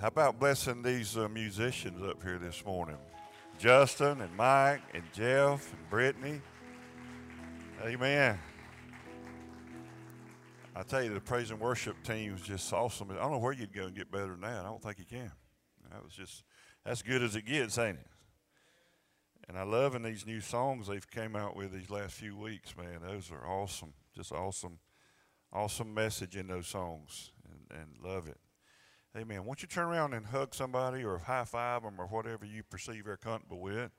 How about blessing these uh, musicians up here this morning? Justin and Mike and Jeff and Brittany. Amen. I tell you, the praise and worship team was just awesome. I don't know where you'd go and get better than that. I don't think you can. That was just as good as it gets, ain't it? And I love in these new songs they've came out with these last few weeks, man. Those are awesome. Just awesome, awesome message in those songs, and, and love it. Amen. Won't you turn around and hug somebody or high five them or whatever you perceive they're comfortable with,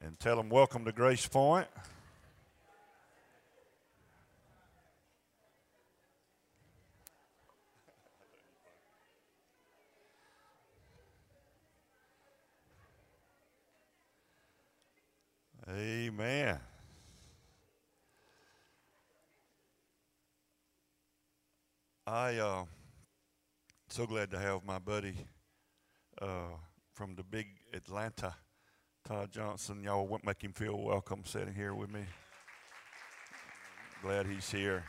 and tell them welcome to Grace Point. Amen. I uh, so glad to have my buddy uh, from the big Atlanta, Todd Johnson. Y'all won't make him feel welcome sitting here with me. Glad he's here.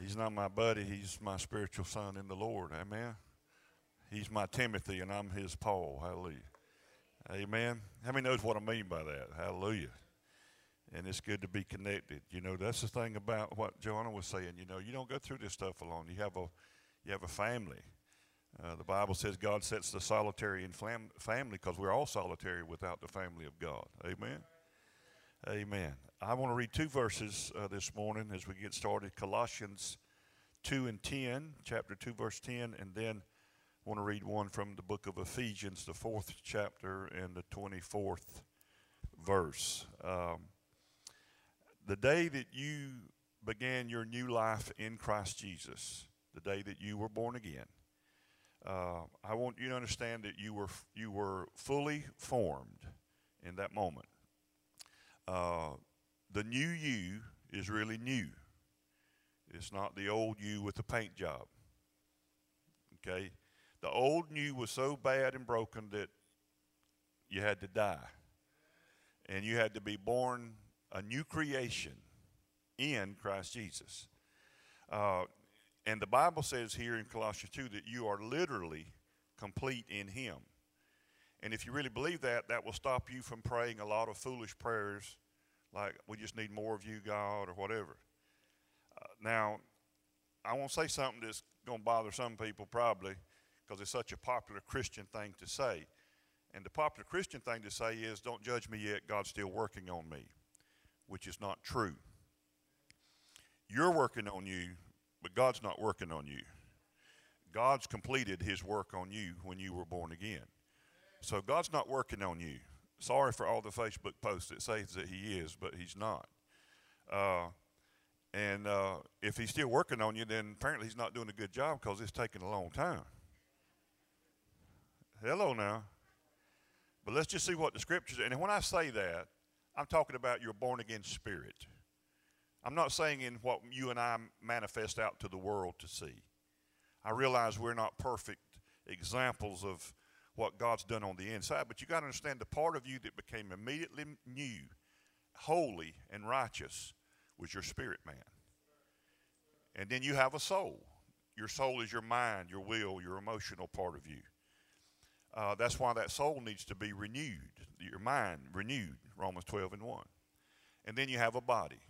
He's not my buddy, he's my spiritual son in the Lord. Amen. He's my Timothy, and I'm his Paul. Hallelujah. Amen. How many knows what I mean by that? Hallelujah. And it's good to be connected. You know, that's the thing about what Joanna was saying. You know, you don't go through this stuff alone. You have a, you have a family. Uh, the Bible says God sets the solitary in fam- family because we're all solitary without the family of God. Amen. Amen. I want to read two verses uh, this morning as we get started. Colossians 2 and 10, chapter 2, verse 10, and then I want to read one from the book of Ephesians, the fourth chapter and the 24th verse. Um, the day that you began your new life in Christ Jesus, the day that you were born again, uh, I want you to understand that you were you were fully formed in that moment. Uh, the new you is really new. It's not the old you with the paint job. Okay, the old you was so bad and broken that you had to die. And you had to be born a new creation in Christ Jesus. Uh, and the Bible says here in Colossians 2 that you are literally complete in Him. And if you really believe that, that will stop you from praying a lot of foolish prayers like, we just need more of you, God, or whatever. Uh, now, I won't say something that's going to bother some people probably because it's such a popular Christian thing to say. And the popular Christian thing to say is, don't judge me yet, God's still working on me, which is not true. You're working on you, but God's not working on you. God's completed his work on you when you were born again. So God's not working on you. Sorry for all the Facebook posts that say that he is, but he's not. Uh, and uh, if he's still working on you, then apparently he's not doing a good job because it's taking a long time. Hello now. But let's just see what the scriptures and when I say that, I'm talking about your born again spirit. I'm not saying in what you and I manifest out to the world to see. I realize we're not perfect examples of what God's done on the inside, but you got to understand the part of you that became immediately new, holy, and righteous was your spirit man. And then you have a soul. Your soul is your mind, your will, your emotional part of you. Uh, that's why that soul needs to be renewed, your mind renewed, Romans 12 and 1. And then you have a body.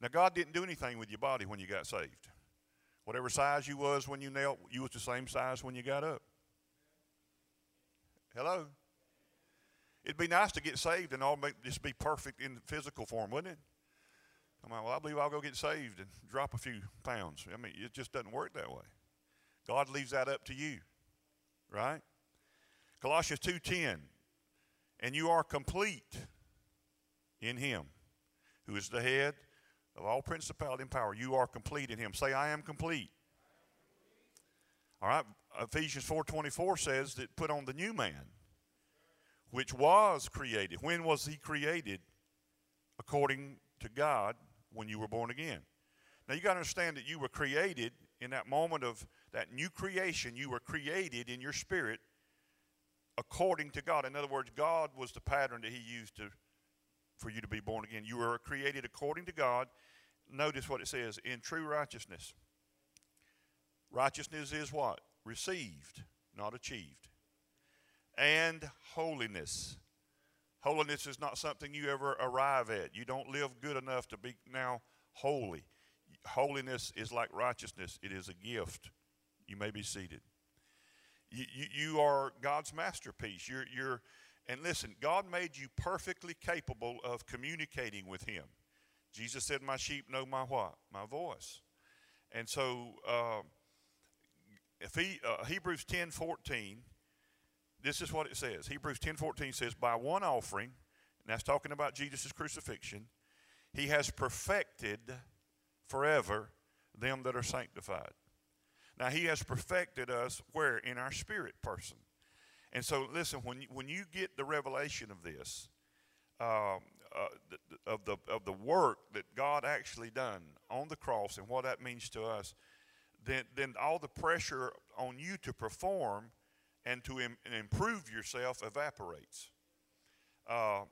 Now, God didn't do anything with your body when you got saved. Whatever size you was when you knelt, you was the same size when you got up. Hello? It'd be nice to get saved and all make, just be perfect in physical form, wouldn't it? I'm like, well, I believe I'll go get saved and drop a few pounds. I mean, it just doesn't work that way. God leaves that up to you, right? Colossians 2:10, and you are complete in him, who is the head of all principality and power. You are complete in him. Say, I am complete. All right, Ephesians 4:24 says that put on the new man, which was created. When was he created? According to God, when you were born again. Now you got to understand that you were created in that moment of that new creation. You were created in your spirit according to God. In other words, God was the pattern that He used to, for you to be born again. You were created according to God. Notice what it says in true righteousness. Righteousness is what? received, not achieved. And holiness. Holiness is not something you ever arrive at. You don't live good enough to be now holy. Holiness is like righteousness, it is a gift. You may be seated. You, you, you are God's masterpiece. You're, you're, and listen, God made you perfectly capable of communicating with Him. Jesus said, My sheep know my what? My voice. And so, uh, if he, uh, Hebrews 10 14, this is what it says. Hebrews 10 14 says, By one offering, and that's talking about Jesus' crucifixion, he has perfected forever them that are sanctified. Now, he has perfected us where? In our spirit person. And so, listen, when you, when you get the revelation of this, um, uh, of, the, of the work that God actually done on the cross and what that means to us, then, then all the pressure on you to perform and to Im- improve yourself evaporates. Uh,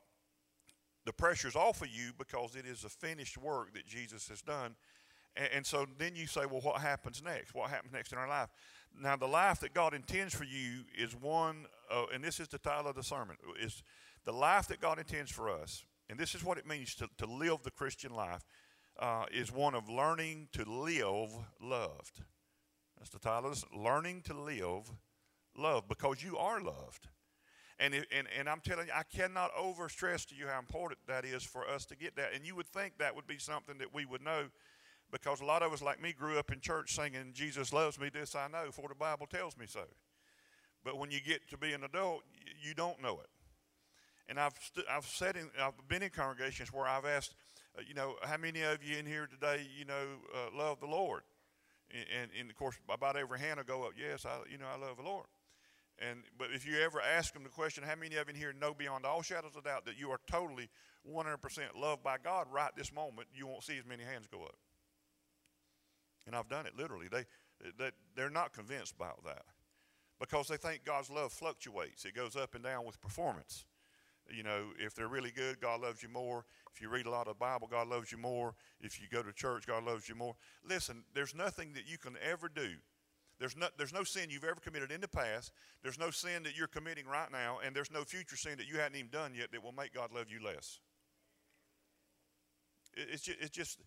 the pressure's off of you because it is a finished work that Jesus has done. And, and, so then you say, well, what happens next? What happens next in our life? Now, the life that God intends for you is one, uh, and this is the title of the sermon, is the life that God intends for us. And this is what it means to, to live the Christian life uh, is one of learning to live loved. That's the title. It's learning to live loved, because you are loved. And, and, and I'm telling you, I cannot overstress to you how important that is for us to get that. And you would think that would be something that we would know because a lot of us, like me, grew up in church singing, Jesus loves me, this I know, for the Bible tells me so. But when you get to be an adult, you don't know it. And I've, st- I've, said in, I've been in congregations where I've asked, uh, you know, how many of you in here today, you know, uh, love the Lord? And, and, and, of course, about every hand will go up, yes, I, you know, I love the Lord. And but if you ever ask them the question, how many of you in here know beyond all shadows of doubt that you are totally 100% loved by God right this moment, you won't see as many hands go up. And I've done it literally. They, they, they're not convinced about that because they think God's love fluctuates. It goes up and down with performance. You know, if they're really good, God loves you more. If you read a lot of the Bible, God loves you more. If you go to church, God loves you more. Listen, there's nothing that you can ever do. There's no, there's no sin you've ever committed in the past. There's no sin that you're committing right now, and there's no future sin that you haven't even done yet that will make God love you less. It's just, it's just,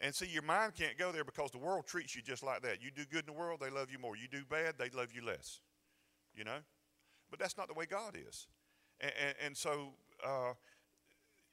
and see, your mind can't go there because the world treats you just like that. You do good in the world, they love you more. You do bad, they love you less. You know? But that's not the way God is. And, and, and so uh,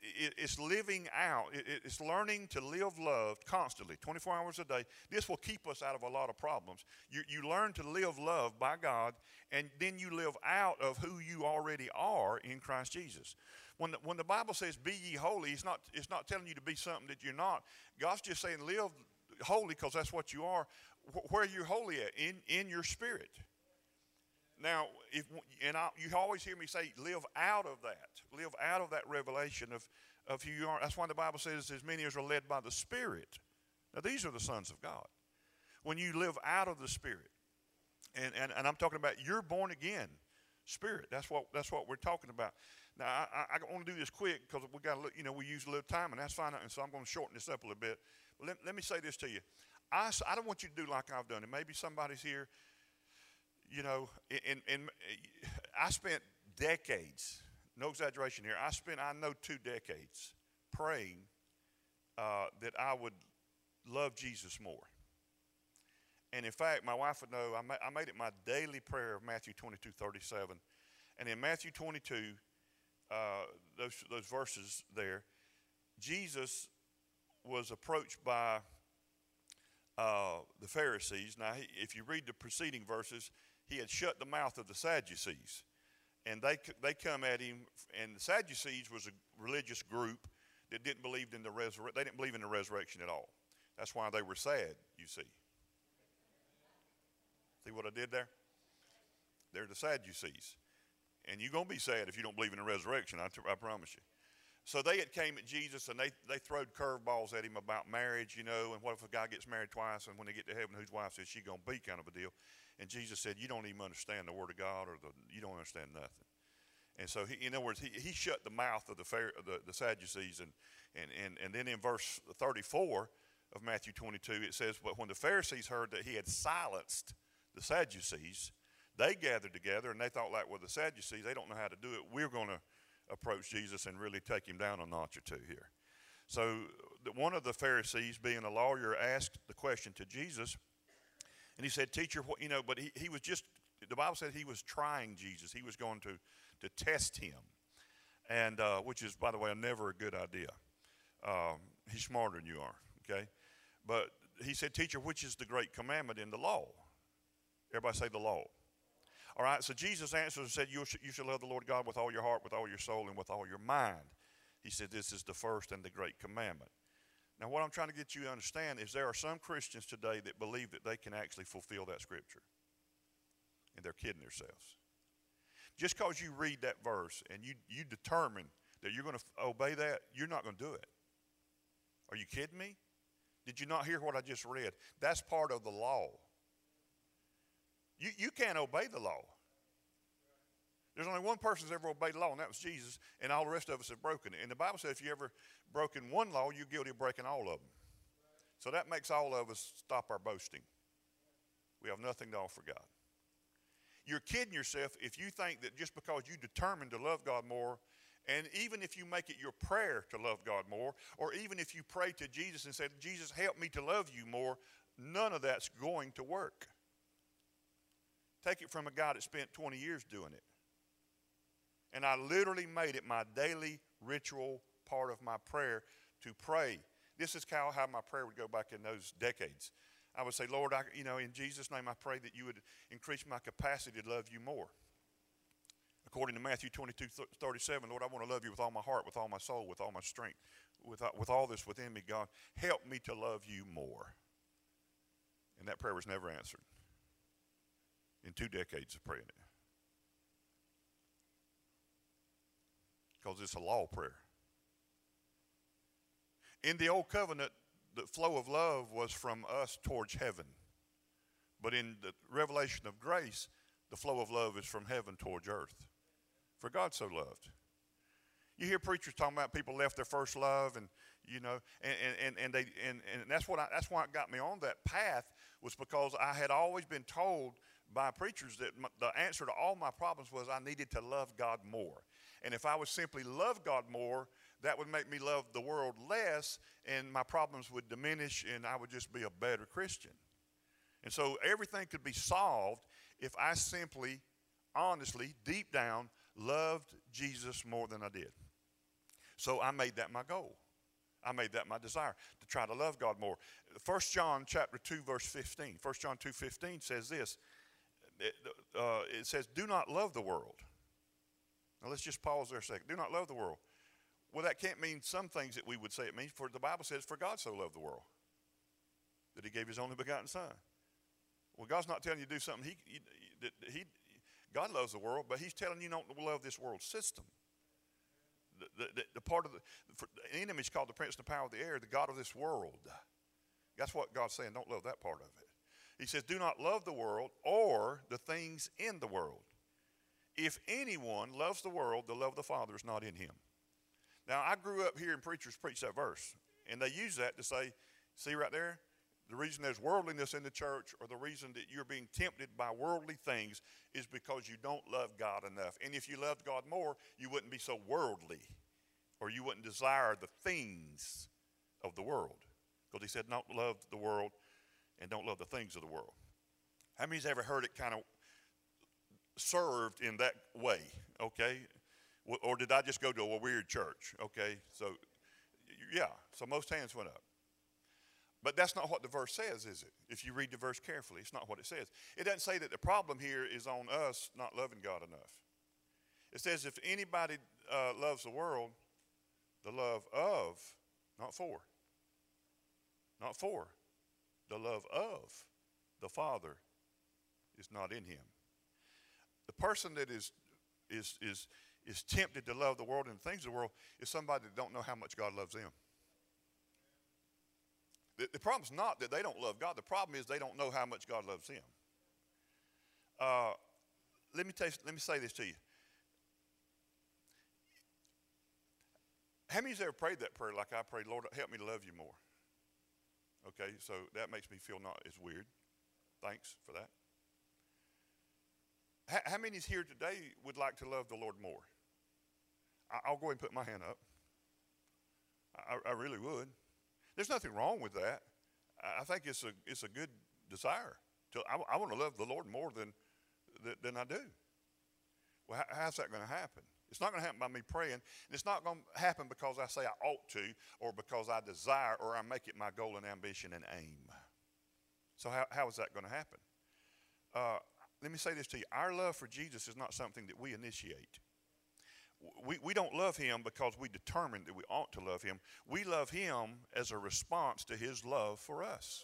it, it's living out, it, it's learning to live loved constantly, 24 hours a day. This will keep us out of a lot of problems. You, you learn to live loved by God, and then you live out of who you already are in Christ Jesus. When the, when the Bible says, be ye holy, it's not, it's not telling you to be something that you're not. God's just saying, live holy because that's what you are. Where are you holy at? In, in your spirit. Now, if and I, you always hear me say, live out of that. Live out of that revelation of, of who you are. That's why the Bible says, as many as are led by the Spirit. Now, these are the sons of God. When you live out of the Spirit, and, and, and I'm talking about you're born again spirit. That's what that's what we're talking about. Now, I, I, I want to do this quick because we got to. You know, we use a little time, and that's fine. And so I'm going to shorten this up a little bit. But let, let me say this to you. I, I don't want you to do like I've done. And maybe somebody's here you know, and, and I spent decades, no exaggeration here, I spent, I know, two decades praying uh, that I would love Jesus more. And in fact, my wife would know, I, ma- I made it my daily prayer of Matthew 22 37. And in Matthew 22, uh, those, those verses there, Jesus was approached by uh, the Pharisees. Now, if you read the preceding verses, he had shut the mouth of the Sadducees. And they, they come at him, and the Sadducees was a religious group that didn't believe in the resurrection. They didn't believe in the resurrection at all. That's why they were sad, you see. See what I did there? They're the Sadducees. And you're going to be sad if you don't believe in the resurrection, I, I promise you. So they had came at Jesus and they, they throwed curveballs at him about marriage, you know, and what if a guy gets married twice and when they get to heaven, whose wife is she going to be kind of a deal. And Jesus said, You don't even understand the Word of God, or the, you don't understand nothing. And so, he, in other words, he, he shut the mouth of the, the, the Sadducees. And, and, and, and then in verse 34 of Matthew 22, it says, But when the Pharisees heard that he had silenced the Sadducees, they gathered together and they thought, like, well, the Sadducees, they don't know how to do it. We're going to approach Jesus and really take him down a notch or two here. So one of the Pharisees, being a lawyer, asked the question to Jesus, and he said, Teacher, what, you know, but he, he was just, the Bible said he was trying Jesus. He was going to, to test him, and uh, which is, by the way, never a good idea. Um, he's smarter than you are, okay? But he said, Teacher, which is the great commandment in the law? Everybody say the law. All right, so Jesus answered and said, you, you shall love the Lord God with all your heart, with all your soul, and with all your mind. He said, This is the first and the great commandment. Now, what I'm trying to get you to understand is there are some Christians today that believe that they can actually fulfill that scripture. And they're kidding themselves. Just because you read that verse and you, you determine that you're going to obey that, you're not going to do it. Are you kidding me? Did you not hear what I just read? That's part of the law. You, you can't obey the law. There's only one person who's ever obeyed the law, and that was Jesus, and all the rest of us have broken it. And the Bible says if you ever broken one law, you're guilty of breaking all of them. So that makes all of us stop our boasting. We have nothing to offer God. You're kidding yourself if you think that just because you determine to love God more, and even if you make it your prayer to love God more, or even if you pray to Jesus and say, Jesus, help me to love you more, none of that's going to work. Take it from a guy that spent 20 years doing it. And I literally made it my daily ritual part of my prayer to pray. This is how, how my prayer would go back in those decades. I would say, Lord, I, you know, in Jesus' name, I pray that you would increase my capacity to love you more. According to Matthew 22, 37, Lord, I want to love you with all my heart, with all my soul, with all my strength, with, uh, with all this within me, God. Help me to love you more. And that prayer was never answered in two decades of praying it. Because it's a law prayer. In the old covenant, the flow of love was from us towards heaven. But in the revelation of grace, the flow of love is from heaven towards earth. For God so loved. You hear preachers talking about people left their first love and you know, and, and, and they and, and that's what I, that's why it got me on that path was because I had always been told by preachers that the answer to all my problems was I needed to love God more. And if I would simply love God more, that would make me love the world less, and my problems would diminish, and I would just be a better Christian. And so everything could be solved if I simply, honestly, deep down, loved Jesus more than I did. So I made that my goal. I made that my desire to try to love God more. 1 John chapter 2 verse 15. 1 John 2:15 says this uh, it says, do not love the world. Now let's just pause there a second. Do not love the world. Well, that can't mean some things that we would say it means. For the Bible says, for God so loved the world that he gave his only begotten son. Well, God's not telling you to do something. He, he, he, God loves the world, but he's telling you not to love this world system. The, the, the part of the, the enemy is called the prince of the power of the air, the God of this world. That's what God's saying. Don't love that part of it. He says, Do not love the world or the things in the world. If anyone loves the world, the love of the Father is not in him. Now, I grew up hearing preachers preach that verse, and they use that to say, see right there, the reason there's worldliness in the church or the reason that you're being tempted by worldly things is because you don't love God enough. And if you loved God more, you wouldn't be so worldly or you wouldn't desire the things of the world. Because he said, don't love the world and don't love the things of the world. How many's ever heard it kind of served in that way? Okay, or did I just go to a weird church? Okay, so yeah, so most hands went up. But that's not what the verse says, is it? If you read the verse carefully, it's not what it says. It doesn't say that the problem here is on us not loving God enough. It says if anybody uh, loves the world, the love of, not for, not for, the love of the Father is not in him. The person that is, is, is, is tempted to love the world and things of the world is somebody that don't know how much God loves them. The, the problem's not that they don't love God. The problem is they don't know how much God loves them. Uh, let me tell you, let me say this to you. How many of you ever prayed that prayer like I prayed, Lord, help me to love you more? Okay, so that makes me feel not as weird. Thanks for that. How, how many here today would like to love the Lord more? I, will go ahead and put my hand up. I, I really would. There's nothing wrong with that. I think it's a, it's a good desire. To, I, I want to love the Lord more than, than, than I do. Well, how, how's that going to happen? It's not going to happen by me praying. And it's not going to happen because I say I ought to or because I desire or I make it my goal and ambition and aim. So, how, how is that going to happen? Uh, let me say this to you our love for Jesus is not something that we initiate. We, we don't love him because we determined that we ought to love him. We love him as a response to his love for us.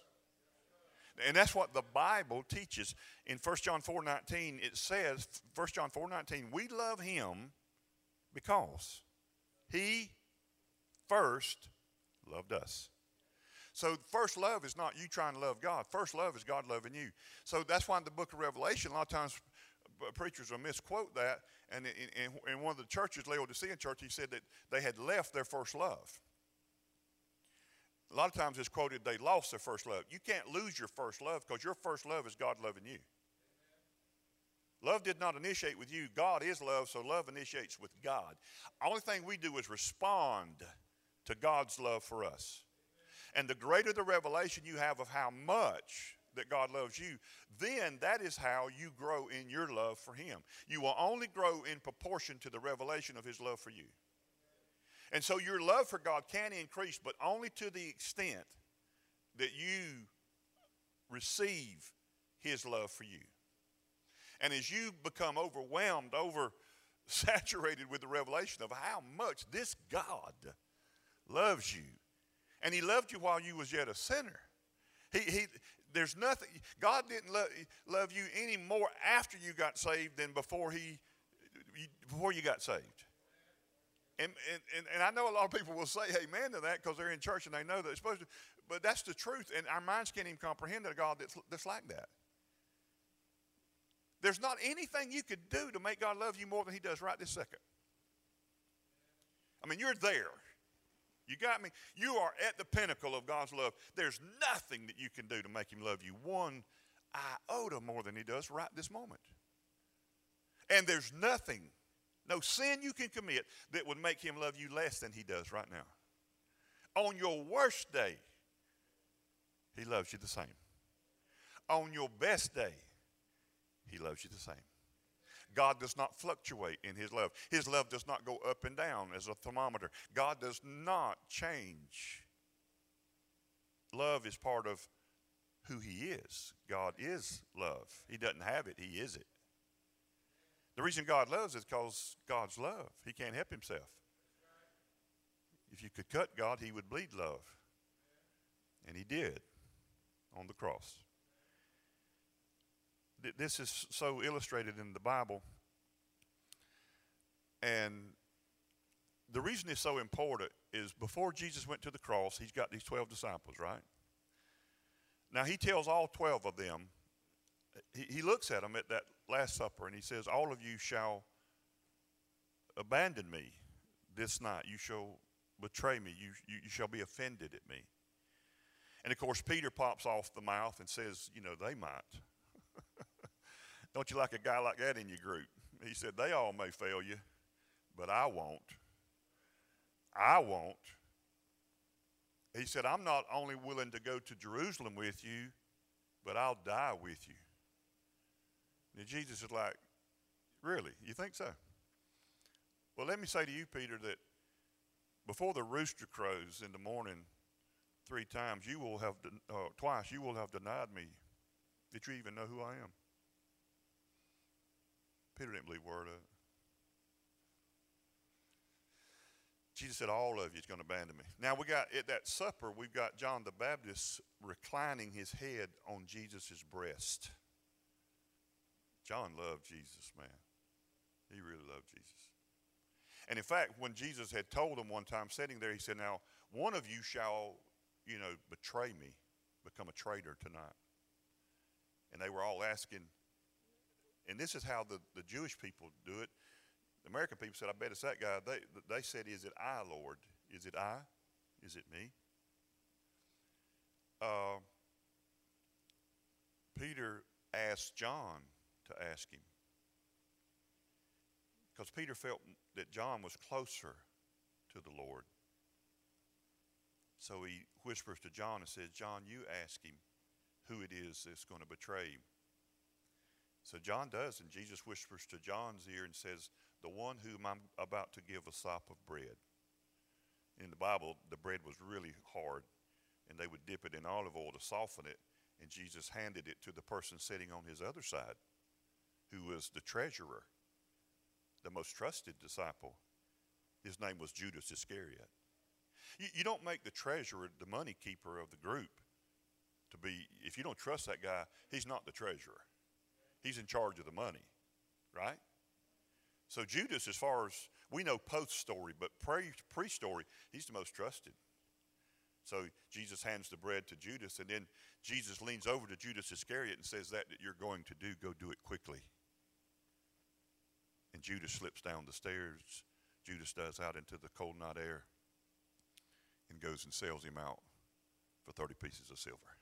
And that's what the Bible teaches. In 1 John 4 19, it says, 1 John 4 19, we love him because he first loved us. So first love is not you trying to love God. First love is God loving you. So that's why in the book of Revelation, a lot of times uh, preachers will misquote that. And in, in one of the churches, Laodicean church, he said that they had left their first love. A lot of times it's quoted they lost their first love. You can't lose your first love because your first love is God loving you. Love did not initiate with you. God is love, so love initiates with God. Only thing we do is respond to God's love for us. And the greater the revelation you have of how much that God loves you, then that is how you grow in your love for Him. You will only grow in proportion to the revelation of His love for you. And so your love for God can increase, but only to the extent that you receive His love for you. And as you become overwhelmed, over saturated with the revelation of how much this God loves you, and He loved you while you was yet a sinner. He, he, there's nothing, God didn't love, love you any more after you got saved than before, he, before you got saved. And, and, and I know a lot of people will say amen to that because they're in church and they know that they're supposed to, but that's the truth. And our minds can't even comprehend a God that's, that's like that. There's not anything you could do to make God love you more than He does right this second. I mean, you're there. You got me? You are at the pinnacle of God's love. There's nothing that you can do to make Him love you one iota more than He does right this moment. And there's nothing, no sin you can commit that would make Him love you less than He does right now. On your worst day, He loves you the same. On your best day, He loves you the same. God does not fluctuate in His love. His love does not go up and down as a thermometer. God does not change. Love is part of who He is. God is love. He doesn't have it, He is it. The reason God loves is because God's love. He can't help Himself. If you could cut God, He would bleed love. And He did on the cross this is so illustrated in the Bible. And the reason it's so important is before Jesus went to the cross, he's got these 12 disciples, right? Now, he tells all 12 of them, he, he looks at them at that Last Supper and he says, All of you shall abandon me this night. You shall betray me. You, you, you shall be offended at me. And of course, Peter pops off the mouth and says, You know, they might. Don't you like a guy like that in your group? He said, They all may fail you, but I won't. I won't. He said, I'm not only willing to go to Jerusalem with you, but I'll die with you. And Jesus is like, Really? You think so? Well, let me say to you, Peter, that before the rooster crows in the morning three times, you will have, uh, twice, you will have denied me that you even know who I am. Peter didn't believe word of it. Jesus said, All of you is going to abandon me. Now, we got at that supper, we've got John the Baptist reclining his head on Jesus' breast. John loved Jesus, man. He really loved Jesus. And in fact, when Jesus had told him one time, sitting there, he said, Now, one of you shall, you know, betray me, become a traitor tonight. And they were all asking, and this is how the, the Jewish people do it. The American people said, I bet it's that guy. They, they said, Is it I, Lord? Is it I? Is it me? Uh, Peter asked John to ask him. Because Peter felt that John was closer to the Lord. So he whispers to John and says, John, you ask him who it is that's going to betray him. So John does, and Jesus whispers to John's ear and says, The one whom I'm about to give a sop of bread. In the Bible, the bread was really hard, and they would dip it in olive oil to soften it, and Jesus handed it to the person sitting on his other side, who was the treasurer, the most trusted disciple. His name was Judas Iscariot. You, you don't make the treasurer the money keeper of the group to be, if you don't trust that guy, he's not the treasurer. He's in charge of the money, right? So Judas, as far as we know post story, but pre story, he's the most trusted. So Jesus hands the bread to Judas, and then Jesus leans over to Judas Iscariot and says, That that you're going to do, go do it quickly. And Judas slips down the stairs. Judas does out into the cold night air and goes and sells him out for 30 pieces of silver.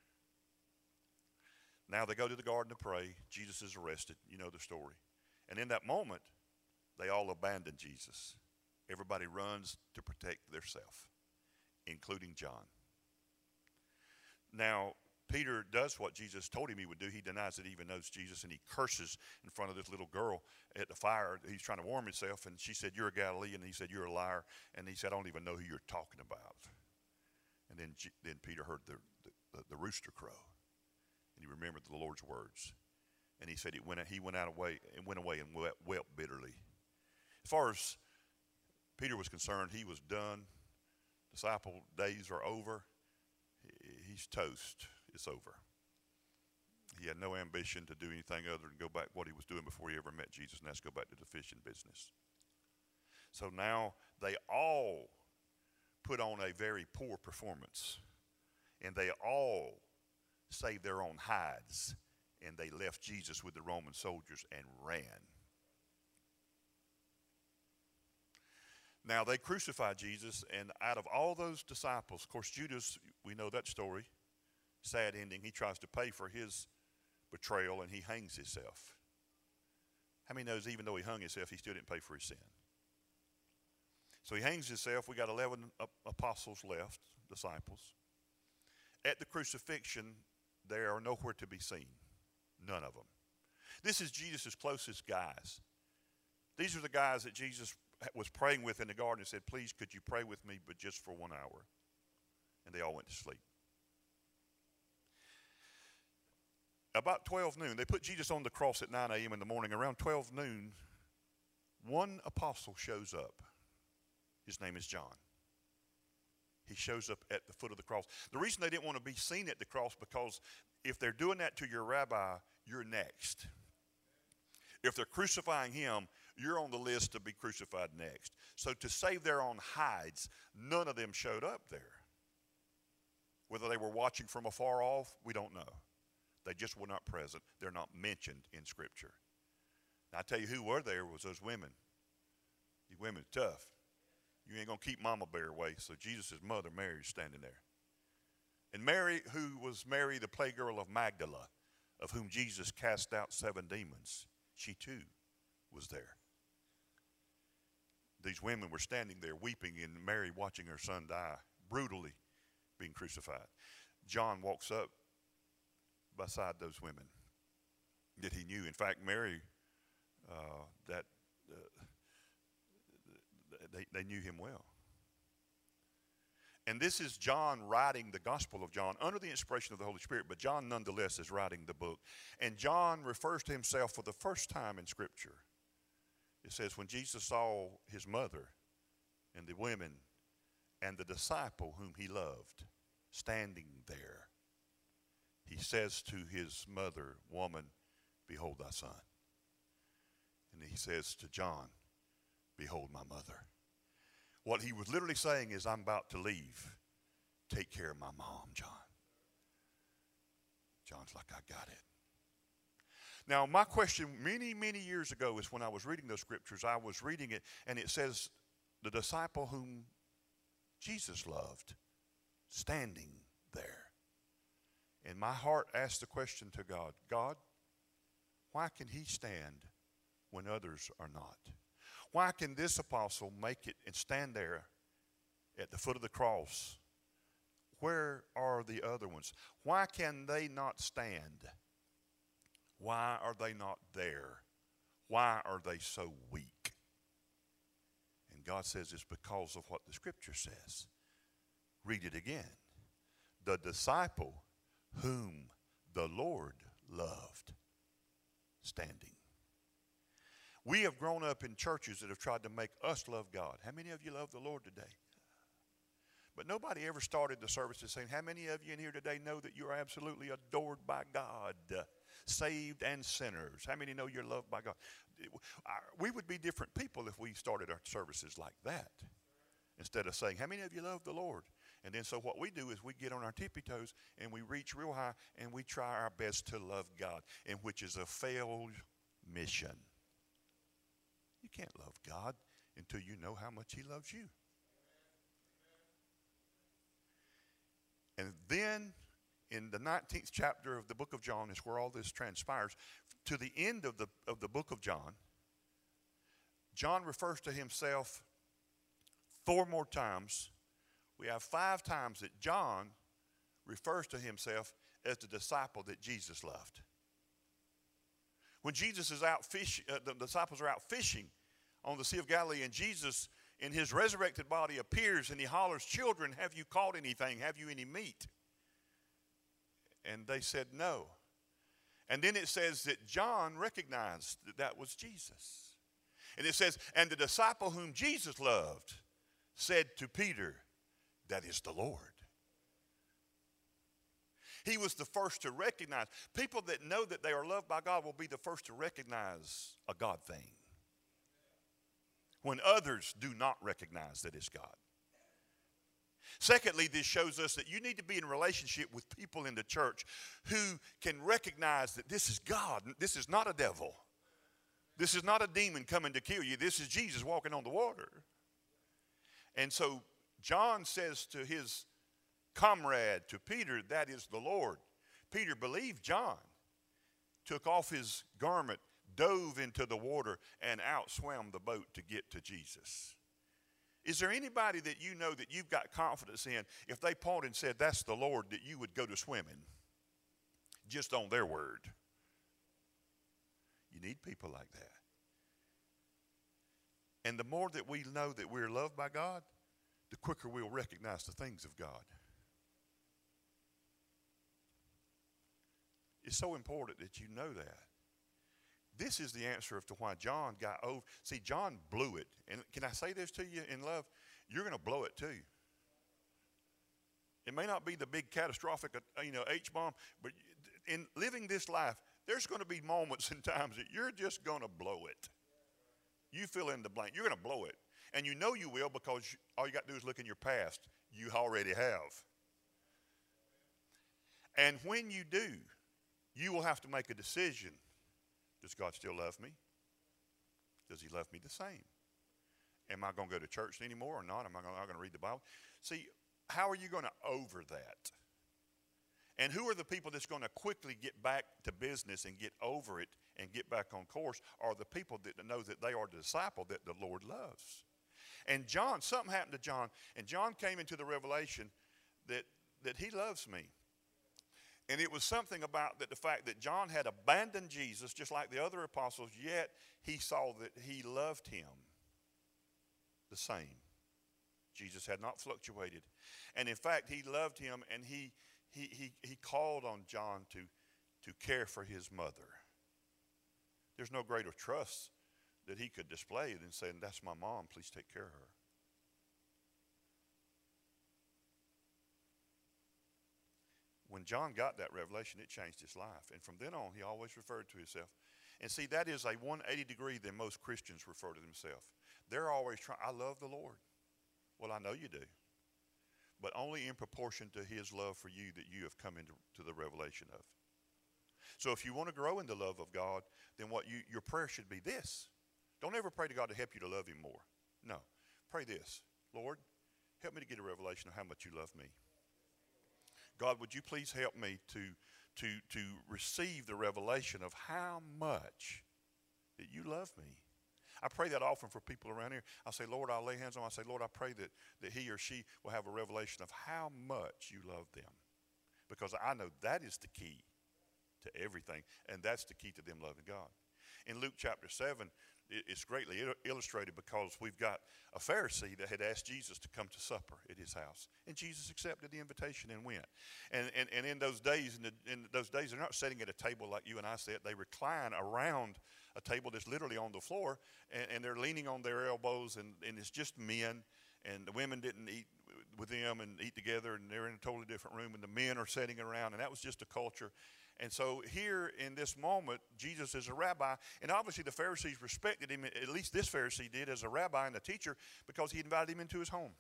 Now they go to the garden to pray. Jesus is arrested. You know the story. And in that moment, they all abandon Jesus. Everybody runs to protect theirself, including John. Now, Peter does what Jesus told him he would do. He denies that he even knows Jesus and he curses in front of this little girl at the fire. He's trying to warm himself, and she said, You're a Galilean. And he said, You're a liar. And he said, I don't even know who you're talking about. And then, then Peter heard the, the, the rooster crow and he remembered the Lord's words. And he said he went, he went out away and went away and wept, wept bitterly. As far as Peter was concerned, he was done. Disciple days are over. He's toast. It's over. He had no ambition to do anything other than go back what he was doing before he ever met Jesus, and that's go back to the fishing business. So now they all put on a very poor performance, and they all saved their own hides, and they left Jesus with the Roman soldiers and ran. Now, they crucified Jesus, and out of all those disciples, of course, Judas, we know that story, sad ending. He tries to pay for his betrayal and he hangs himself. How many knows even though he hung himself, he still didn't pay for his sin? So he hangs himself. We got 11 apostles left, disciples. At the crucifixion, they are nowhere to be seen. None of them. This is Jesus' closest guys. These are the guys that Jesus was praying with in the garden and said, Please, could you pray with me, but just for one hour? And they all went to sleep. About 12 noon, they put Jesus on the cross at 9 a.m. in the morning. Around 12 noon, one apostle shows up. His name is John he shows up at the foot of the cross. The reason they didn't want to be seen at the cross because if they're doing that to your rabbi, you're next. If they're crucifying him, you're on the list to be crucified next. So to save their own hides, none of them showed up there. Whether they were watching from afar off, we don't know. They just were not present. They're not mentioned in Scripture. Now, I tell you who were there was those women. These women tough. You ain't going to keep Mama Bear away. So Jesus' mother, Mary, is standing there. And Mary, who was Mary, the playgirl of Magdala, of whom Jesus cast out seven demons, she too was there. These women were standing there weeping, and Mary watching her son die, brutally being crucified. John walks up beside those women that he knew. In fact, Mary, uh, that they, they knew him well. And this is John writing the Gospel of John under the inspiration of the Holy Spirit, but John nonetheless is writing the book. And John refers to himself for the first time in Scripture. It says, When Jesus saw his mother and the women and the disciple whom he loved standing there, he says to his mother, Woman, behold thy son. And he says to John, Behold my mother. What he was literally saying is, I'm about to leave. Take care of my mom, John. John's like, I got it. Now, my question many, many years ago is when I was reading those scriptures, I was reading it, and it says, the disciple whom Jesus loved standing there. And my heart asked the question to God God, why can he stand when others are not? Why can this apostle make it and stand there at the foot of the cross? Where are the other ones? Why can they not stand? Why are they not there? Why are they so weak? And God says it's because of what the scripture says. Read it again. The disciple whom the Lord loved, standing. We have grown up in churches that have tried to make us love God. How many of you love the Lord today? But nobody ever started the services saying, How many of you in here today know that you are absolutely adored by God, saved and sinners? How many know you're loved by God? We would be different people if we started our services like that instead of saying, How many of you love the Lord? And then so what we do is we get on our tippy toes and we reach real high and we try our best to love God, and which is a failed mission. You can't love God until you know how much He loves you. And then in the 19th chapter of the book of John is where all this transpires. To the end of the, of the book of John, John refers to himself four more times. We have five times that John refers to himself as the disciple that Jesus loved. When Jesus is out fishing, uh, the disciples are out fishing on the Sea of Galilee, and Jesus, in his resurrected body, appears and he hollers, Children, have you caught anything? Have you any meat? And they said, No. And then it says that John recognized that that was Jesus. And it says, And the disciple whom Jesus loved said to Peter, That is the Lord. He was the first to recognize. People that know that they are loved by God will be the first to recognize a God thing when others do not recognize that it's God. Secondly, this shows us that you need to be in relationship with people in the church who can recognize that this is God. This is not a devil. This is not a demon coming to kill you. This is Jesus walking on the water. And so John says to his comrade, to Peter, that is the Lord. Peter believed John, took off his garment, dove into the water, and outswam the boat to get to Jesus. Is there anybody that you know that you've got confidence in, if they pointed and said, That's the Lord, that you would go to swimming just on their word? You need people like that. And the more that we know that we're loved by God, the quicker we'll recognize the things of God. It's so important that you know that. This is the answer to why John got over. See, John blew it. And can I say this to you in love? You're going to blow it too. It may not be the big catastrophic, uh, you know, H bomb, but in living this life, there's going to be moments and times that you're just going to blow it. You fill in the blank. You're going to blow it. And you know you will because all you got to do is look in your past. You already have. And when you do, you will have to make a decision. Does God still love me? Does He love me the same? Am I going to go to church anymore or not? Am I going to read the Bible? See, how are you going to over that? And who are the people that's going to quickly get back to business and get over it and get back on course? Are the people that know that they are the disciple that the Lord loves. And John, something happened to John, and John came into the revelation that, that he loves me. And it was something about that the fact that John had abandoned Jesus just like the other apostles, yet he saw that he loved him the same. Jesus had not fluctuated. And in fact, he loved him and he, he, he, he called on John to, to care for his mother. There's no greater trust that he could display than saying, That's my mom, please take care of her. When John got that revelation, it changed his life. And from then on, he always referred to himself. And see, that is a 180 degree than most Christians refer to themselves. They're always trying, I love the Lord. Well, I know you do. But only in proportion to his love for you that you have come into to the revelation of. So if you want to grow in the love of God, then what you, your prayer should be this. Don't ever pray to God to help you to love him more. No. Pray this. Lord, help me to get a revelation of how much you love me. God, would you please help me to, to, to receive the revelation of how much that you love me? I pray that often for people around here. I say, Lord, I'll lay hands on them. I say, Lord, I pray that, that he or she will have a revelation of how much you love them. Because I know that is the key to everything, and that's the key to them loving God. In Luke chapter 7, it's greatly illustrated because we've got a Pharisee that had asked Jesus to come to supper at his house, and Jesus accepted the invitation and went. And, and, and in those days, in, the, in those days, they're not sitting at a table like you and I sit. They recline around a table that's literally on the floor, and, and they're leaning on their elbows, and, and it's just men. And the women didn't eat with them and eat together, and they're in a totally different room, and the men are sitting around, and that was just a culture. And so here in this moment, Jesus is a rabbi, and obviously the Pharisees respected him, at least this Pharisee did, as a rabbi and a teacher, because he invited him into his home.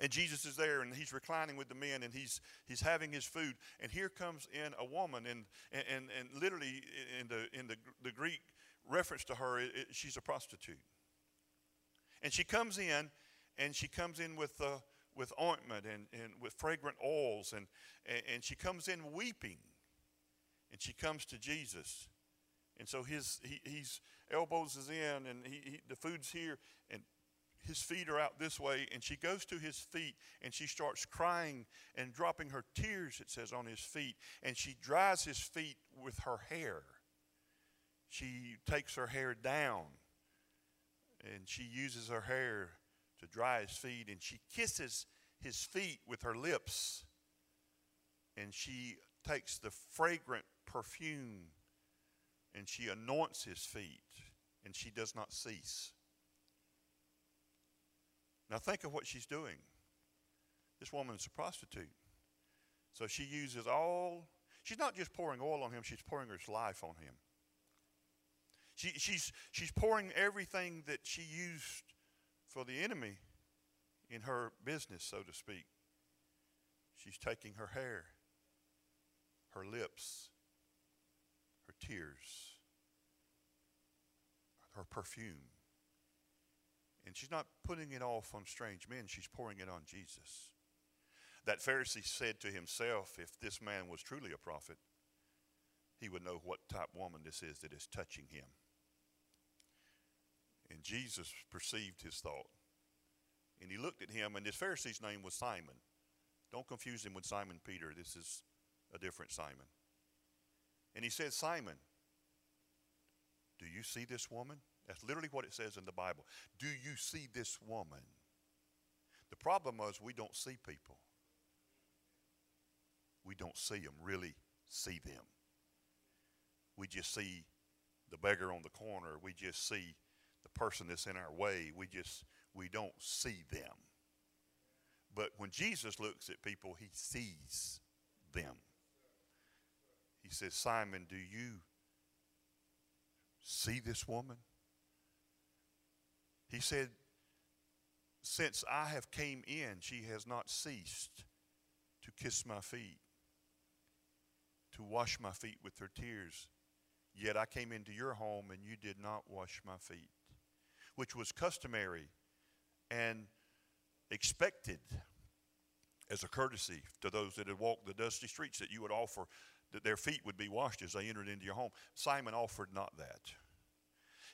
And Jesus is there, and he's reclining with the men, and he's he's having his food. And here comes in a woman, and and and literally in the in the the Greek reference to her, it, she's a prostitute. And she comes in, and she comes in with uh, with ointment and, and with fragrant oils, and, and and she comes in weeping and she comes to Jesus. And so his he, he's elbows is in, and he, he, the food's here, and his feet are out this way. And she goes to his feet, and she starts crying and dropping her tears. It says on his feet, and she dries his feet with her hair. She takes her hair down, and she uses her hair to dry his feet, and she kisses his feet with her lips, and she takes the fragrant perfume and she anoints his feet and she does not cease. Now think of what she's doing. This woman is a prostitute. So she uses all, she's not just pouring oil on him, she's pouring her life on him. She, she's, she's pouring everything that she used for the enemy in her business, so to speak. She's taking her hair, her lips, tears, her perfume. And she's not putting it off on strange men, she's pouring it on Jesus. That Pharisee said to himself, if this man was truly a prophet, he would know what type woman this is that is touching him. And Jesus perceived his thought. And he looked at him, and this Pharisee's name was Simon. Don't confuse him with Simon Peter. This is a different Simon. And he said, Simon, do you see this woman? That's literally what it says in the Bible. Do you see this woman? The problem was we don't see people. We don't see them, really see them. We just see the beggar on the corner. We just see the person that's in our way. We just, we don't see them. But when Jesus looks at people, he sees them. He says, Simon, do you see this woman? He said, Since I have came in, she has not ceased to kiss my feet, to wash my feet with her tears. Yet I came into your home and you did not wash my feet, which was customary and expected as a courtesy to those that had walked the dusty streets that you would offer that their feet would be washed as they entered into your home. Simon offered not that.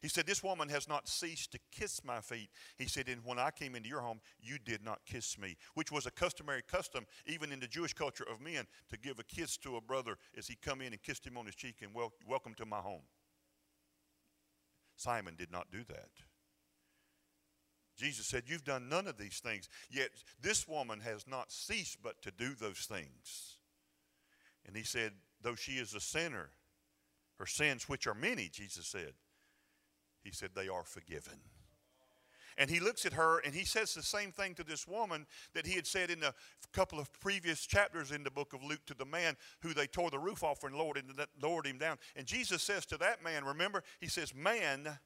He said, This woman has not ceased to kiss my feet. He said, And when I came into your home, you did not kiss me, which was a customary custom, even in the Jewish culture of men, to give a kiss to a brother as he come in and kissed him on his cheek and wel- welcome to my home. Simon did not do that. Jesus said, You've done none of these things, yet this woman has not ceased but to do those things. And he said, though she is a sinner, her sins, which are many, Jesus said, he said, they are forgiven. And he looks at her and he says the same thing to this woman that he had said in a couple of previous chapters in the book of Luke to the man who they tore the roof off and lowered lowered him down. And Jesus says to that man, remember, he says, Man,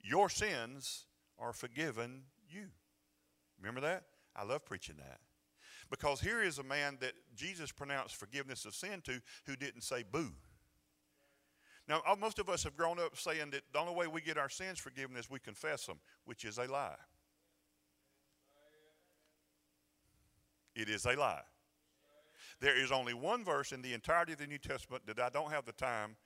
your sins are forgiven you. Remember that? I love preaching that. Because here is a man that Jesus pronounced forgiveness of sin to who didn't say boo. Now, most of us have grown up saying that the only way we get our sins forgiven is we confess them, which is a lie. It is a lie. There is only one verse in the entirety of the New Testament that I don't have the time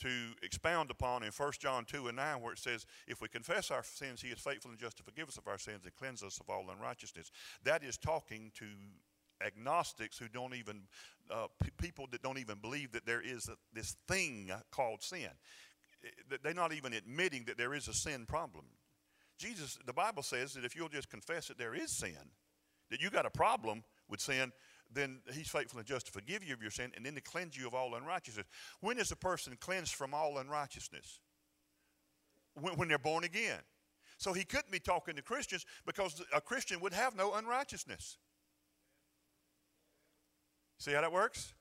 to expound upon in 1 John 2 and 9, where it says, If we confess our sins, he is faithful and just to forgive us of our sins and cleanse us of all unrighteousness. That is talking to agnostics who don't even, uh, p- people that don't even believe that there is a, this thing called sin. They're not even admitting that there is a sin problem. Jesus, the Bible says that if you'll just confess that there is sin, that you got a problem with sin, then he's faithful and just to forgive you of your sin and then to cleanse you of all unrighteousness. When is a person cleansed from all unrighteousness? When, when they're born again. So he couldn't be talking to Christians because a Christian would have no unrighteousness. See how that works?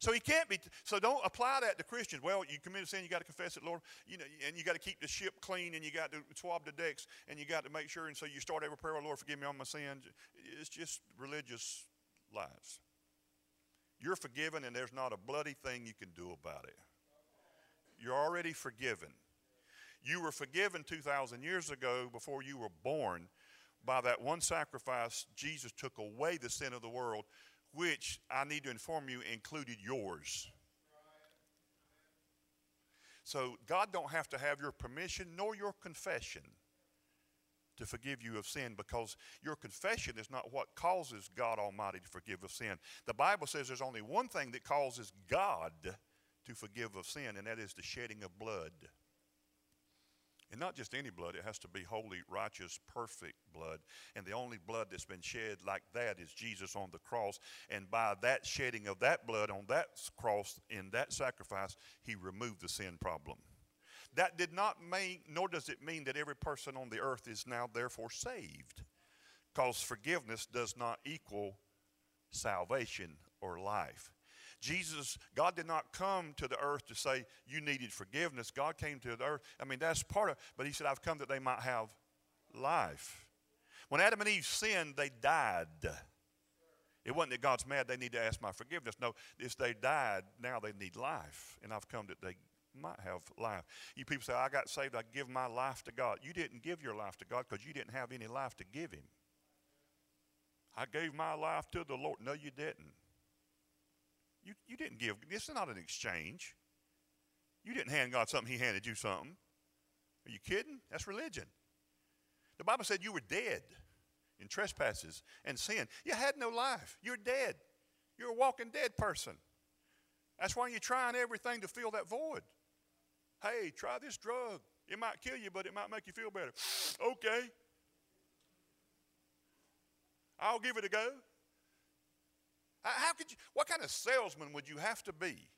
So he can't be. So don't apply that to Christians. Well, you commit a sin, you got to confess it, Lord. You know, and you got to keep the ship clean, and you got to swab the decks, and you got to make sure. And so you start every prayer, Lord, forgive me all my sins. It's just religious lies. You're forgiven, and there's not a bloody thing you can do about it. You're already forgiven. You were forgiven 2,000 years ago before you were born by that one sacrifice. Jesus took away the sin of the world which I need to inform you included yours. So God don't have to have your permission nor your confession to forgive you of sin because your confession is not what causes God Almighty to forgive of sin. The Bible says there's only one thing that causes God to forgive of sin, and that is the shedding of blood. And not just any blood, it has to be holy, righteous, perfect blood. And the only blood that's been shed like that is Jesus on the cross. And by that shedding of that blood on that cross, in that sacrifice, he removed the sin problem. That did not mean, nor does it mean that every person on the earth is now therefore saved. Because forgiveness does not equal salvation or life. Jesus, God did not come to the earth to say you needed forgiveness. God came to the earth. I mean, that's part of but he said, I've come that they might have life. When Adam and Eve sinned, they died. It wasn't that God's mad, they need to ask my forgiveness. No, if they died, now they need life. And I've come that they might have life. You people say, I got saved, I give my life to God. You didn't give your life to God because you didn't have any life to give Him. I gave my life to the Lord. No, you didn't. You, you didn't give, this is not an exchange. You didn't hand God something, He handed you something. Are you kidding? That's religion. The Bible said you were dead in trespasses and sin. You had no life. You're dead. You're a walking dead person. That's why you're trying everything to fill that void. Hey, try this drug. It might kill you, but it might make you feel better. okay. I'll give it a go. How could you, what kind of salesman would you have to be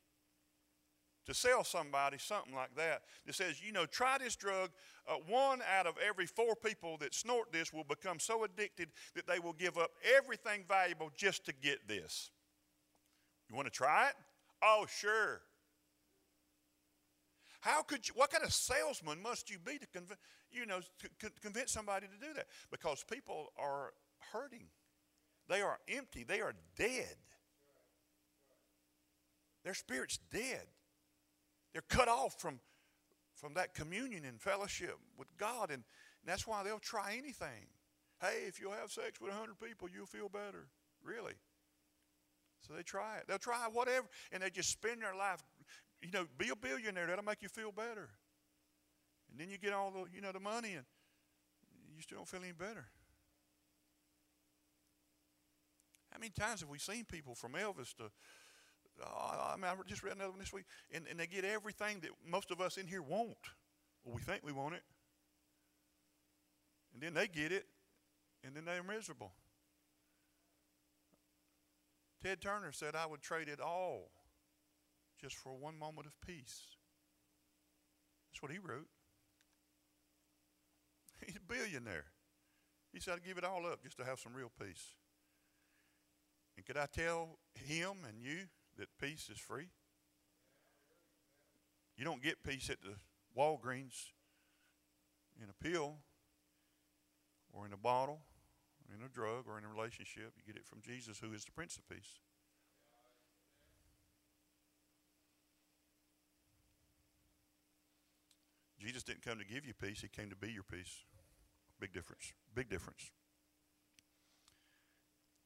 to sell somebody something like that that says, you know, try this drug. Uh, one out of every four people that snort this will become so addicted that they will give up everything valuable just to get this. You want to try it? Oh, sure. How could you, what kind of salesman must you be to convince, you know, convince somebody to do that? Because people are hurting. They are empty. They are dead. Their spirit's dead. They're cut off from, from that communion and fellowship with God, and, and that's why they'll try anything. Hey, if you'll have sex with 100 people, you'll feel better. Really? So they try it. They'll try whatever, and they just spend their life. You know, be a billionaire. That'll make you feel better. And then you get all the, you know, the money, and you still don't feel any better. How many times have we seen people from Elvis to, oh, I mean, I just read another one this week, and, and they get everything that most of us in here want. Well, we think we want it. And then they get it, and then they're miserable. Ted Turner said, I would trade it all just for one moment of peace. That's what he wrote. He's a billionaire. He said, I'd give it all up just to have some real peace. And could I tell him and you that peace is free? You don't get peace at the Walgreens in a pill or in a bottle, or in a drug, or in a relationship. You get it from Jesus, who is the Prince of Peace. Jesus didn't come to give you peace, He came to be your peace. Big difference. Big difference.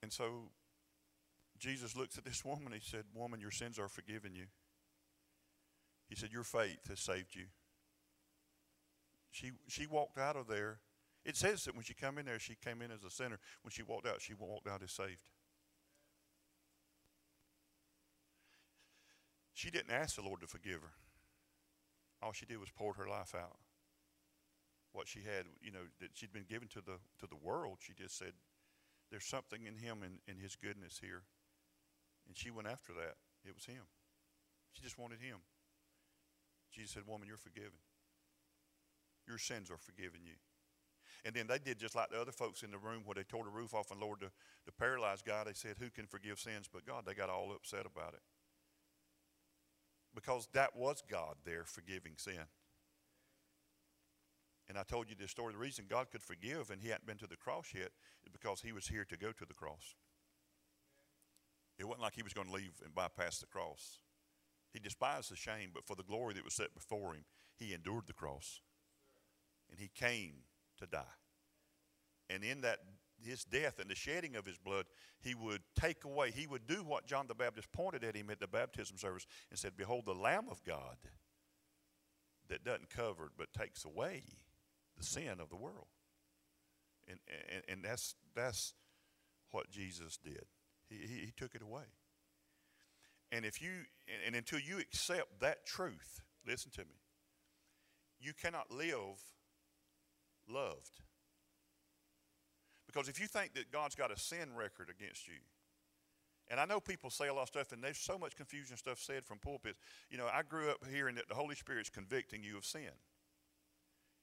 And so Jesus looks at this woman. He said, Woman, your sins are forgiven you. He said, Your faith has saved you. She, she walked out of there. It says that when she came in there, she came in as a sinner. When she walked out, she walked out as saved. She didn't ask the Lord to forgive her. All she did was pour her life out. What she had, you know, that she'd been given to the to the world, she just said, There's something in him and in, in his goodness here. And she went after that. It was him. She just wanted him. Jesus said, Woman, you're forgiven. Your sins are forgiven you. And then they did just like the other folks in the room where they tore the roof off and lowered the, the paralyzed guy. They said, Who can forgive sins but God? They got all upset about it because that was God there forgiving sin. And I told you this story. The reason God could forgive and he hadn't been to the cross yet is because he was here to go to the cross. It wasn't like he was going to leave and bypass the cross. He despised the shame, but for the glory that was set before him, he endured the cross. And he came to die. And in that his death and the shedding of his blood, he would take away, he would do what John the Baptist pointed at him at the baptism service and said, Behold, the Lamb of God that doesn't cover but takes away the sin of the world. And, and, and that's, that's what Jesus did. He, he, he took it away. And if you, and, and until you accept that truth, listen to me, you cannot live loved. Because if you think that God's got a sin record against you, and I know people say a lot of stuff, and there's so much confusion stuff said from pulpits. You know, I grew up hearing that the Holy Spirit's convicting you of sin.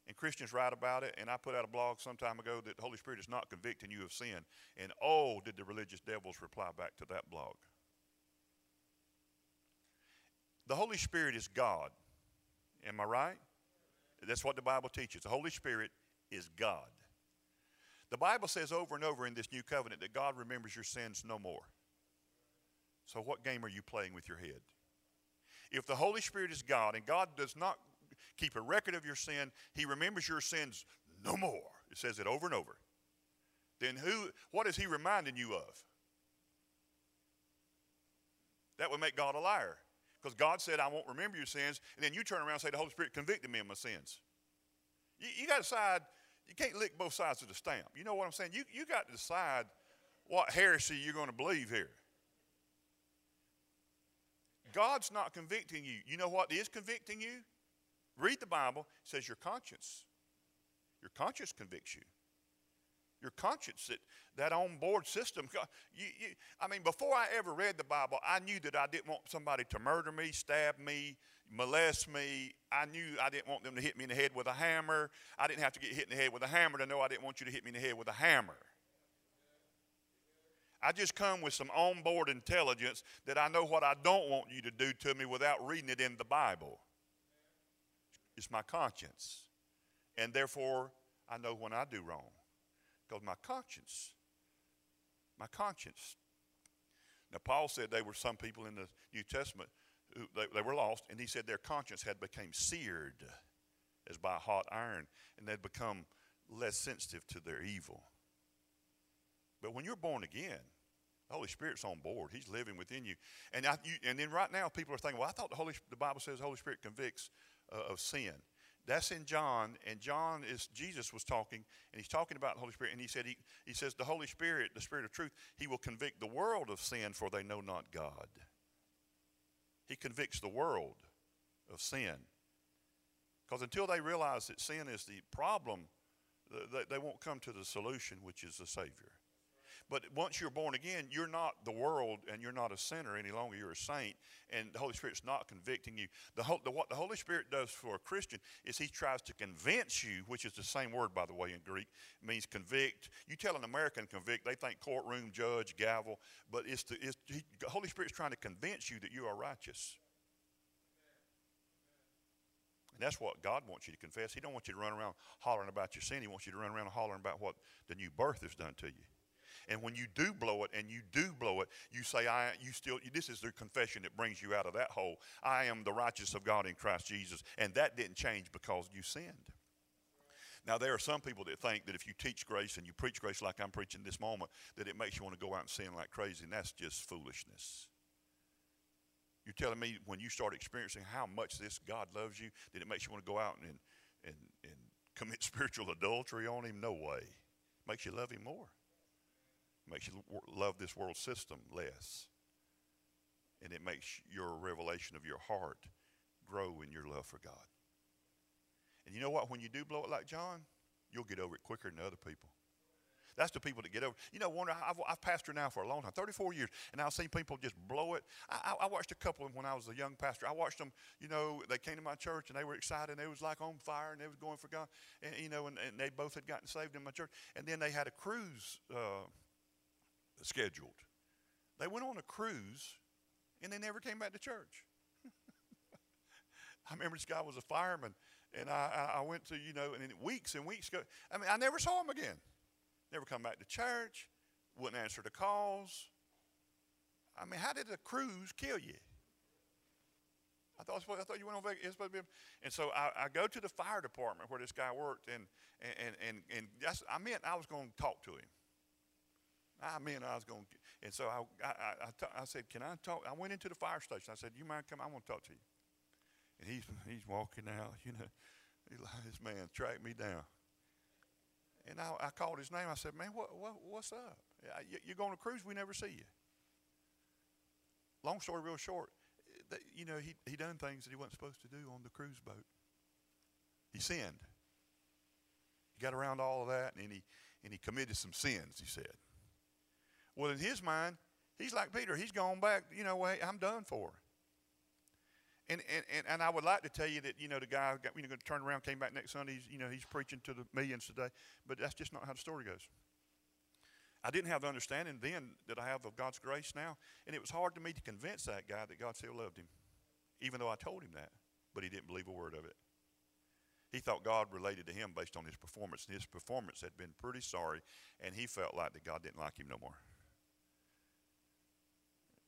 And Christians write about it, and I put out a blog some time ago that the Holy Spirit is not convicting you of sin. And oh, did the religious devils reply back to that blog. The Holy Spirit is God. Am I right? That's what the Bible teaches. The Holy Spirit is God. The Bible says over and over in this new covenant that God remembers your sins no more. So, what game are you playing with your head? If the Holy Spirit is God and God does not keep a record of your sin, He remembers your sins no more. It says it over and over. Then who what is he reminding you of? That would make God a liar. Because God said, I won't remember your sins, and then you turn around and say, The Holy Spirit convicted me of my sins. You, you got to decide you can't lick both sides of the stamp. You know what I'm saying? You, you got to decide what heresy you're going to believe here. God's not convicting you. You know what is convicting you? Read the Bible. It says your conscience. Your conscience convicts you. Your conscience, that, that on board system. You, you, I mean, before I ever read the Bible, I knew that I didn't want somebody to murder me, stab me, molest me. I knew I didn't want them to hit me in the head with a hammer. I didn't have to get hit in the head with a hammer to know I didn't want you to hit me in the head with a hammer. I just come with some onboard intelligence that I know what I don't want you to do to me without reading it in the Bible. It's my conscience. And therefore, I know when I do wrong. Because my conscience, my conscience. Now, Paul said there were some people in the New Testament they, they were lost, and he said their conscience had become seared as by hot iron, and they'd become less sensitive to their evil. But when you're born again, the Holy Spirit's on board. He's living within you. And, I, you, and then right now, people are thinking, well, I thought the, Holy, the Bible says the Holy Spirit convicts uh, of sin. That's in John, and John is Jesus was talking, and he's talking about the Holy Spirit, and he said he, he says the Holy Spirit, the Spirit of truth, he will convict the world of sin, for they know not God. He convicts the world of sin. Because until they realize that sin is the problem, they, won't come to the solution, which is the Savior. But once you're born again, you're not the world and you're not a sinner any longer. You're a saint, and the Holy Spirit's not convicting you. The, the, what the Holy Spirit does for a Christian is He tries to convince you, which is the same word, by the way, in Greek, it means convict. You tell an American convict, they think courtroom, judge, gavel, but it's the, it's, he, the Holy Spirit's trying to convince you that you are righteous. And that's what God wants you to confess. He don't want you to run around hollering about your sin. He wants you to run around hollering about what the new birth has done to you. And when you do blow it, and you do blow it, you say, I, you still, this is the confession that brings you out of that hole. I am the righteous of God in Christ Jesus. And that didn't change because you sinned. Now, there are some people that think that if you teach grace and you preach grace like I'm preaching this moment, that it makes you want to go out and sin like crazy, and that's just foolishness. You're telling me when you start experiencing how much this God loves you, that it makes you want to go out and, and, and commit spiritual adultery on him? No way. Makes you love him more. Makes you love this world system less. And it makes your revelation of your heart grow in your love for God. And you know what? When you do blow it like John, you'll get over it quicker than other people. That's the people that get over. You know, wonder I've, I've pastored now for a long time, 34 years, and I've seen people just blow it. I, I, watched a couple of them when I was a young pastor. I watched them. You know, they came to my church and they were excited. and They was like on fire and they was going for God. And you know, and, and they both had gotten saved in my church. And then they had a cruise uh, scheduled. They went on a cruise, and they never came back to church. I remember this guy was a fireman, and I, I went to you know, and weeks and weeks ago. I mean, I never saw him again. Never come back to church. Wouldn't answer the calls. I mean, how did a cruise kill you? I thought, I thought you went on vacation. And so I, I, go to the fire department where this guy worked, and, and, and, and that's, I meant I was going to talk to him. Ah, I meant I was going to. And so I I I said, Can I talk? I went into the fire station. I said, You mind come? I want to talk to you. And he's, he's walking out, you know. Like, This man tracked me down. And I, I called his name. I said, Man, what, what, what's up? You're going to cruise? We never see you. Long story, real short. You know, he, he done things that he wasn't supposed to do on the cruise boat. He sinned. He got around all of that, and he, and he committed some sins, he said. Well, in his mind, he's like Peter. He's gone back, you know, what? I'm done for. And, and, and, I would like to tell you that, you know, the guy got, you know, around, came back next Sunday, he's, you know, he's preaching to the millions today. But that's just not how the story goes. I didn't have the understanding then that I have of God's grace now. And it was hard to me to convince that guy that God still loved him, even though I told him that. But he didn't believe a word of it. He thought God related to him based on his performance. And his performance had been pretty sorry, and he felt like that God didn't like him no more.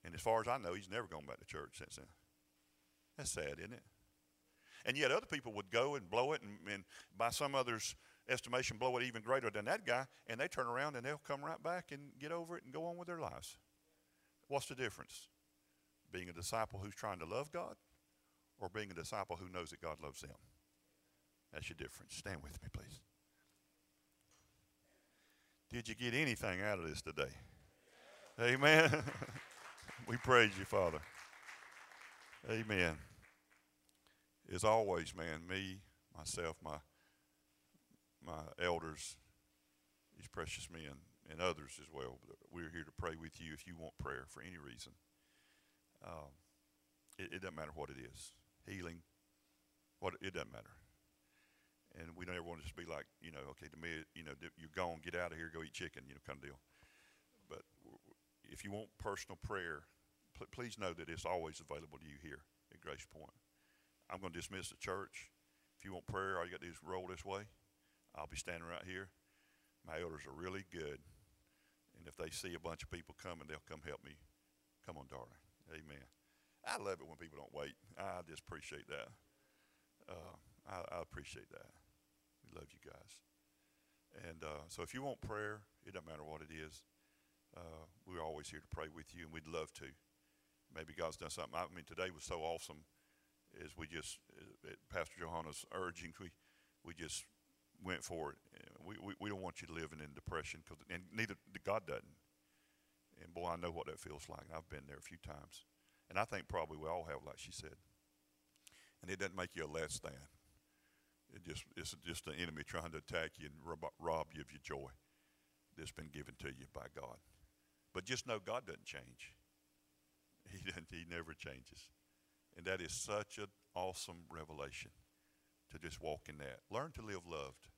And as far as I know, he's never gone back to church since then. That's sad, isn't it? And yet other people would go and blow it, and, and by some others' estimation, blow it even greater than that guy, and they turn around and they'll come right back and get over it and go on with their lives. What's the difference? Being a disciple who's trying to love God or being a disciple who knows that God loves them? That's your difference. Stand with me, please. Did you get anything out of this today? Amen. we praise you, Father. Amen. As always, man, me, myself, my my elders, these precious men, and others as well. We're here to pray with you if you want prayer for any reason. Um, it, it, doesn't matter what it is, healing, what it doesn't matter. And we don't ever want to just be like, you know, okay, to me, you know, you're gone, get out of here, go eat chicken, you know, kind of deal. But if you want personal prayer, pl- please know that it's always available to you here at Grace Point. I'm going to dismiss the church. If you want prayer, all you got to do is roll this way. I'll be standing right here. My elders are really good. And if they see a bunch of people coming, they'll come help me. Come on, darling. Amen. I love it when people don't wait. I just appreciate that. Uh, I, I, appreciate that. We love you guys. And uh, so if you want prayer, it doesn't matter what it is. Uh, we're always here to pray with you, and we'd love to maybe God's done something. I mean, today was so awesome as we just, uh, at Pastor Johanna's urging, we, we just went for it. We, we, we don't want you living in depression, cause, and neither God doesn't. And boy, I know what that feels like. I've been there a few times. And I think probably we all have, like she said. And it doesn't make you a less than. It just it's just an enemy trying to attack you and rob you of your joy that's been given to you by God. But just know God doesn't change. He, he never changes. And that is such an awesome revelation to just walk in that. Learn to live loved.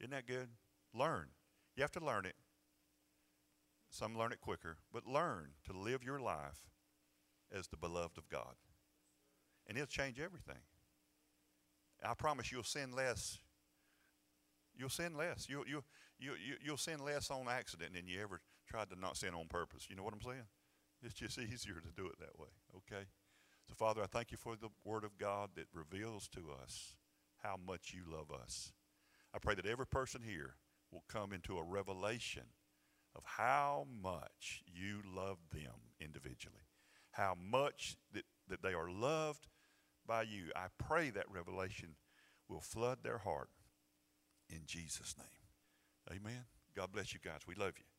Isn't that good? Learn. You have to learn it. Some learn it quicker, but learn to live your life as the beloved of God. And it'll change everything. I promise you'll sin less. You'll sin less. You'll, you, you, you, you'll sin less on accident than you ever tried to not sin on purpose. You know what I'm saying? It's just easier to do it that way, okay? So, Father, I thank you for the Word of God that reveals to us how much you love us. I pray that every person here will come into a revelation of how much you love them individually, how much that, that they are loved by you. I pray that revelation will flood their heart in Jesus' name. Amen. God bless you guys. We love you.